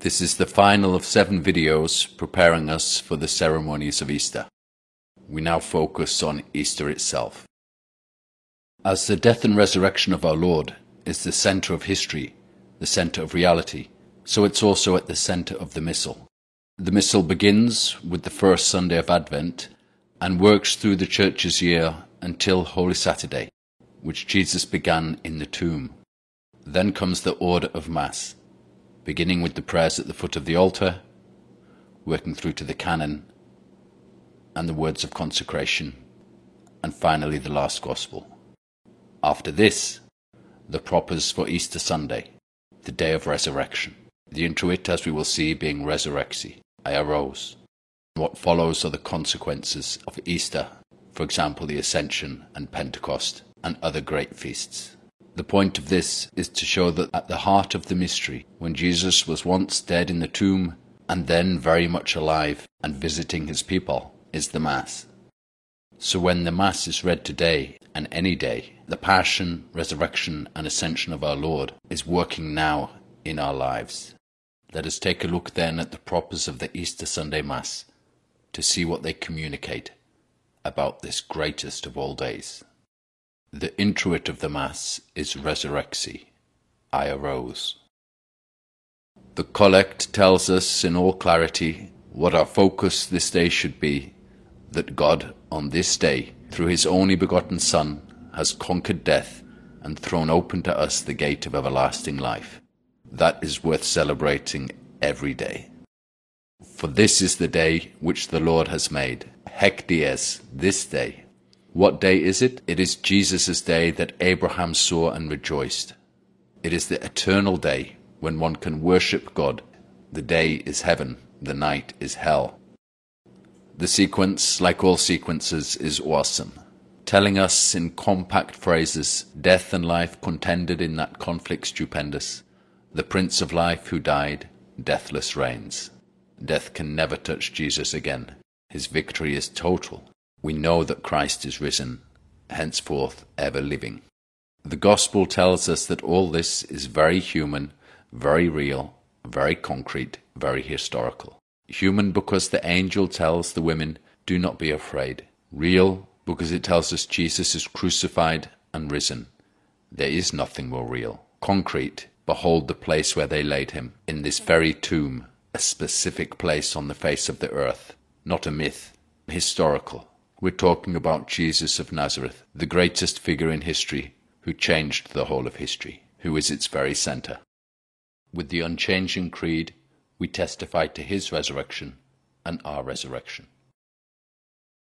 This is the final of seven videos preparing us for the ceremonies of Easter. We now focus on Easter itself. As the death and resurrection of our Lord is the center of history, the center of reality, so it's also at the center of the Missal. The Missal begins with the first Sunday of Advent and works through the church's year until Holy Saturday, which Jesus began in the tomb. Then comes the order of Mass, beginning with the prayers at the foot of the altar, working through to the canon and the words of consecration, and finally the last Gospel. After this, the propers for Easter Sunday, the day of resurrection. The introit, as we will see, being resurrexi, I arose. What follows are the consequences of Easter, for example, the Ascension and Pentecost, and other great feasts. The point of this is to show that at the heart of the mystery, when Jesus was once dead in the tomb and then very much alive and visiting his people, is the Mass. So when the Mass is read today and any day, the passion, resurrection, and ascension of our Lord is working now in our lives. Let us take a look then at the propers of the Easter Sunday Mass to see what they communicate about this greatest of all days. The introit of the Mass is Resurrexi, I arose. The collect tells us in all clarity what our focus this day should be that God, on this day, through his only begotten Son, has conquered death and thrown open to us the gate of everlasting life. That is worth celebrating every day. For this is the day which the Lord has made, Haec dies, this day. What day is it? It is Jesus' day that Abraham saw and rejoiced. It is the eternal day when one can worship God. The day is heaven, the night is hell. The sequence, like all sequences, is awesome, telling us in compact phrases death and life contended in that conflict stupendous. The Prince of Life who died, deathless reigns. Death can never touch Jesus again. His victory is total. We know that Christ is risen, henceforth ever living. The Gospel tells us that all this is very human, very real, very concrete, very historical. Human because the angel tells the women, Do not be afraid. Real because it tells us Jesus is crucified and risen. There is nothing more real. Concrete, behold the place where they laid him, in this very tomb, a specific place on the face of the earth, not a myth, historical. We're talking about Jesus of Nazareth, the greatest figure in history who changed the whole of history, who is its very center. With the unchanging creed, we testify to his resurrection and our resurrection.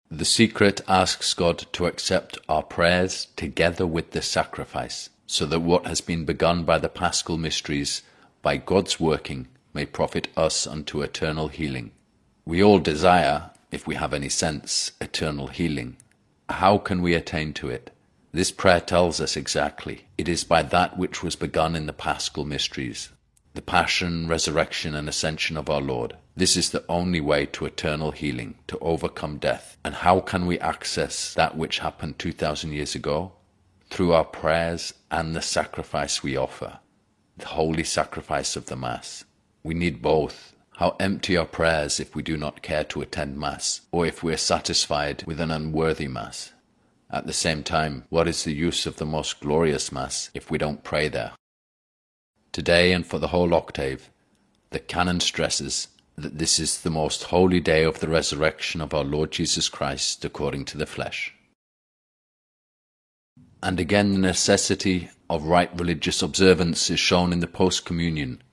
The secret asks God to accept our prayers together with the sacrifice, so that what has been begun by the paschal mysteries, by God's working, may profit us unto eternal healing. We all desire, if we have any sense, eternal healing. How can we attain to it? This prayer tells us exactly. It is by that which was begun in the paschal mysteries, the passion, resurrection, and ascension of our Lord. This is the only way to eternal healing, to overcome death. And how can we access that which happened 2,000 years ago? Through our prayers and the sacrifice we offer, the holy sacrifice of the Mass. We need both. How empty are prayers if we do not care to attend Mass, or if we are satisfied with an unworthy Mass? At the same time, what is the use of the most glorious Mass if we don't pray there? Today and for the whole octave, the canon stresses that this is the most holy day of the resurrection of our Lord Jesus Christ according to the flesh. And again, the necessity of right religious observance is shown in the post communion.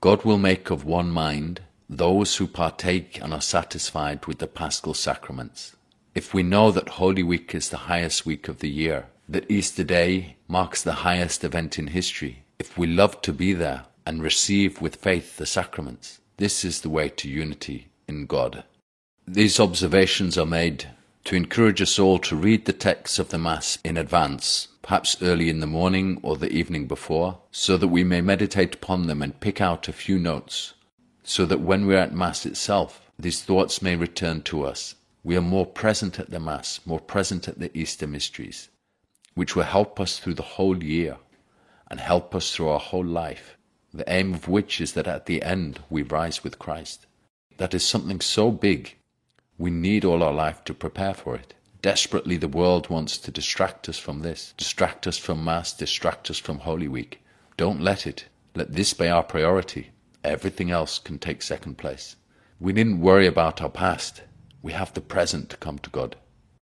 God will make of one mind those who partake and are satisfied with the paschal sacraments. If we know that Holy Week is the highest week of the year, that Easter Day marks the highest event in history, if we love to be there and receive with faith the sacraments, this is the way to unity in God. These observations are made to encourage us all to read the texts of the Mass in advance, perhaps early in the morning or the evening before, so that we may meditate upon them and pick out a few notes, so that when we are at Mass itself, these thoughts may return to us. We are more present at the Mass, more present at the Easter mysteries, which will help us through the whole year and help us through our whole life. the aim of which is that at the end we rise with Christ. That is something so big, we need all our life to prepare for it. Desperately, the world wants to distract us from this, distract us from Mass, distract us from Holy Week. Don't let it. Let this be our priority. Everything else can take second place. We needn't worry about our past. We have the present to come to God.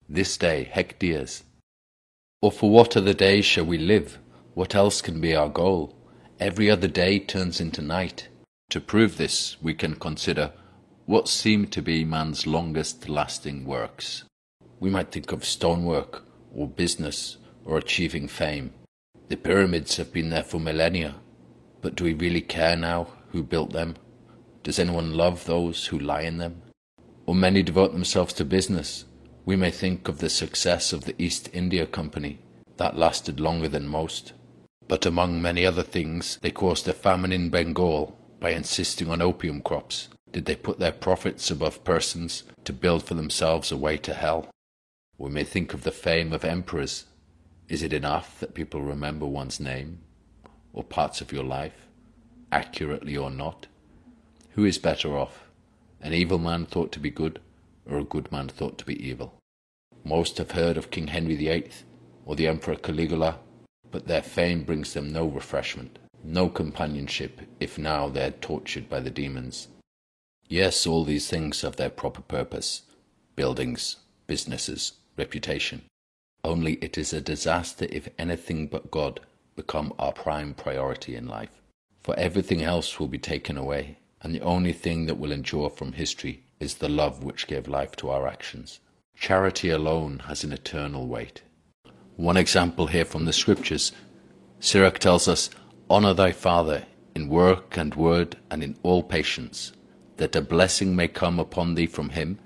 This day, haec dies. Or for what other day shall we live? What else can be our goal? Every other day turns into night. To prove this, we can consider what seem to be man's longest lasting works. We might think of stonework, or business, or achieving fame. The pyramids have been there for millennia, but do we really care now who built them? Does anyone love those who lie in them? Or many devote themselves to business. We may think of the success of the East India Company. That lasted longer than most. But among many other things, they caused a famine in Bengal by insisting on opium crops. Did they put their profits above persons to build for themselves a way to hell? We may think of the fame of emperors. Is it enough that people remember one's name or parts of your life, accurately or not? Who is better off, an evil man thought to be good or a good man thought to be evil? Most have heard of King Henry VIII or the Emperor Caligula, but their fame brings them no refreshment, no companionship if now they are tortured by the demons. Yes, all these things have their proper purpose buildings, businesses, reputation. Only it is a disaster if anything but God become our prime priority in life. For everything else will be taken away, and the only thing that will endure from history is the love which gave life to our actions. Charity alone has an eternal weight. One example here from the scriptures Sirach tells us, Honor thy father in work and word and in all patience, that a blessing may come upon thee from him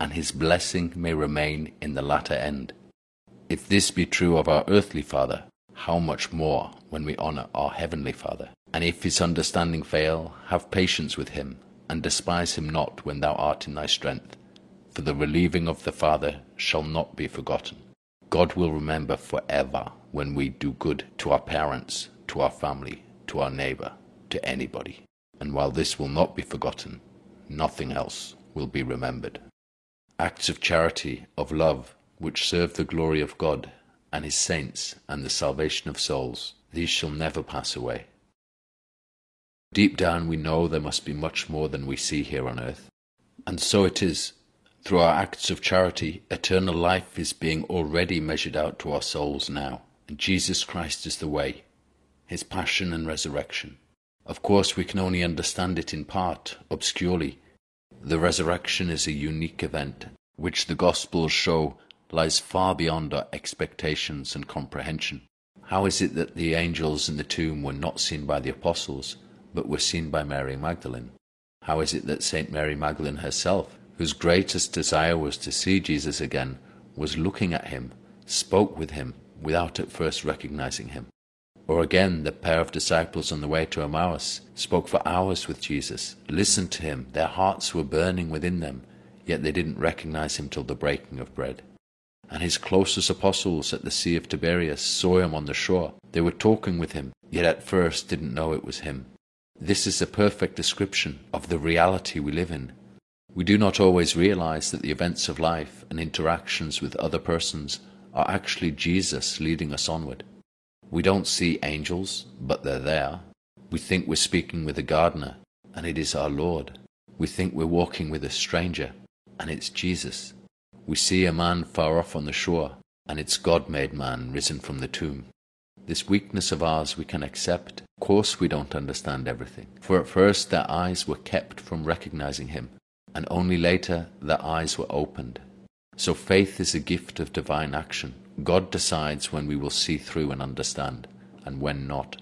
and his blessing may remain in the latter end. If this be true of our earthly Father, how much more when we honor our heavenly Father? And if his understanding fail, have patience with him, and despise him not when thou art in thy strength, for the relieving of the Father shall not be forgotten. God will remember for ever when we do good to our parents, to our family, to our neighbor, to anybody. And while this will not be forgotten, nothing else will be remembered acts of charity, of love, which serve the glory of God and his saints and the salvation of souls, these shall never pass away. Deep down we know there must be much more than we see here on earth. And so it is. Through our acts of charity, eternal life is being already measured out to our souls now. And Jesus Christ is the way, his passion and resurrection. Of course, we can only understand it in part, obscurely, the resurrection is a unique event, which the Gospels show lies far beyond our expectations and comprehension. How is it that the angels in the tomb were not seen by the apostles, but were seen by Mary Magdalene? How is it that St. Mary Magdalene herself, whose greatest desire was to see Jesus again, was looking at him, spoke with him, without at first recognizing him? Or again, the pair of disciples on the way to Emmaus spoke for hours with Jesus, listened to him, their hearts were burning within them, yet they didn't recognize him till the breaking of bread. And his closest apostles at the Sea of Tiberias saw him on the shore. They were talking with him, yet at first didn't know it was him. This is a perfect description of the reality we live in. We do not always realize that the events of life and interactions with other persons are actually Jesus leading us onward. We don't see angels, but they're there. We think we're speaking with a gardener, and it is our Lord. We think we're walking with a stranger, and it's Jesus. We see a man far off on the shore, and it's God made man risen from the tomb. This weakness of ours we can accept. Of course, we don't understand everything, for at first their eyes were kept from recognizing Him, and only later their eyes were opened. So faith is a gift of divine action. God decides when we will see through and understand, and when not.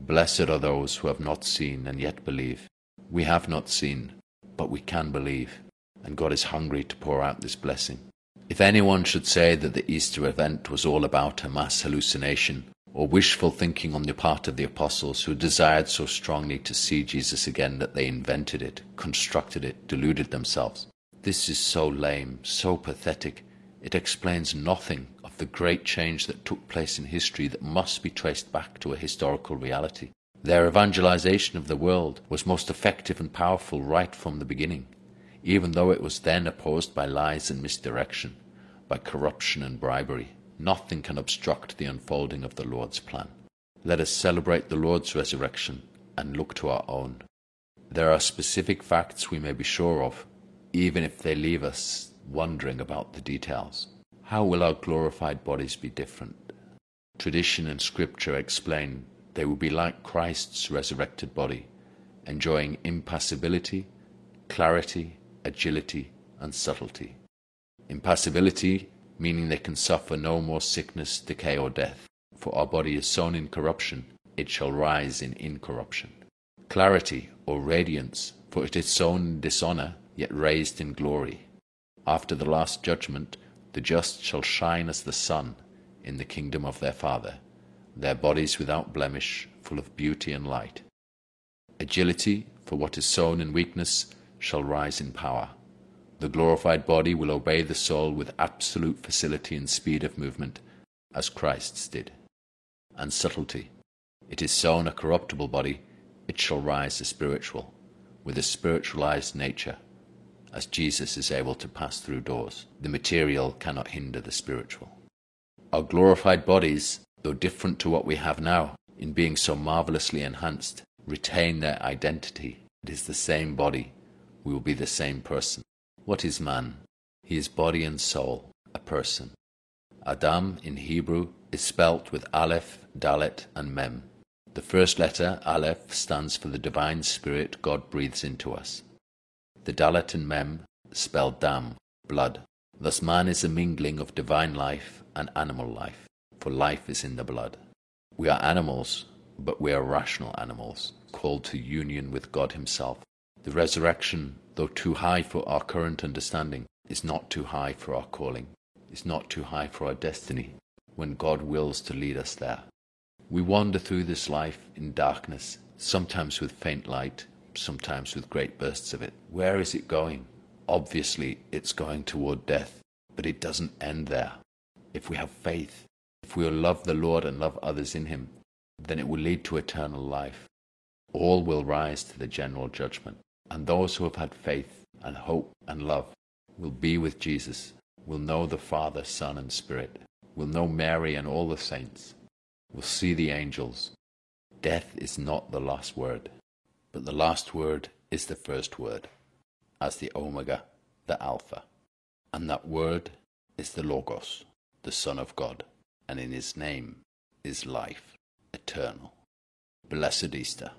Blessed are those who have not seen and yet believe. We have not seen, but we can believe, and God is hungry to pour out this blessing. If anyone should say that the Easter event was all about a mass hallucination, or wishful thinking on the part of the apostles who desired so strongly to see Jesus again that they invented it, constructed it, deluded themselves, this is so lame, so pathetic, it explains nothing of the great change that took place in history that must be traced back to a historical reality. Their evangelization of the world was most effective and powerful right from the beginning, even though it was then opposed by lies and misdirection, by corruption and bribery. Nothing can obstruct the unfolding of the Lord's plan. Let us celebrate the Lord's resurrection and look to our own. There are specific facts we may be sure of, even if they leave us wondering about the details. How will our glorified bodies be different? Tradition and scripture explain they will be like Christ's resurrected body, enjoying impassibility, clarity, agility, and subtlety. Impassibility, meaning they can suffer no more sickness, decay, or death. For our body is sown in corruption, it shall rise in incorruption. Clarity, or radiance, for it is sown in dishonour, yet raised in glory. After the last judgment, the just shall shine as the sun in the kingdom of their Father, their bodies without blemish, full of beauty and light. Agility, for what is sown in weakness, shall rise in power. The glorified body will obey the soul with absolute facility and speed of movement, as Christ's did. And subtlety. It is sown a corruptible body, it shall rise a spiritual, with a spiritualized nature as Jesus is able to pass through doors. The material cannot hinder the spiritual. Our glorified bodies, though different to what we have now, in being so marvelously enhanced, retain their identity. It is the same body. We will be the same person. What is man? He is body and soul, a person. Adam in Hebrew is spelt with Aleph, Dalet, and Mem. The first letter, Aleph, stands for the divine spirit God breathes into us. The Dalet and Mem spell dam, blood. Thus man is a mingling of divine life and animal life, for life is in the blood. We are animals, but we are rational animals, called to union with God Himself. The resurrection, though too high for our current understanding, is not too high for our calling, is not too high for our destiny, when God wills to lead us there. We wander through this life in darkness, sometimes with faint light, sometimes with great bursts of it. Where is it going? Obviously, it's going toward death, but it doesn't end there. If we have faith, if we will love the Lord and love others in Him, then it will lead to eternal life. All will rise to the general judgment, and those who have had faith and hope and love will be with Jesus, will know the Father, Son, and Spirit, will know Mary and all the saints, will see the angels. Death is not the last word. But the last word is the first word, as the Omega, the Alpha. And that word is the Logos, the Son of God, and in his name is life eternal. Blessed Easter.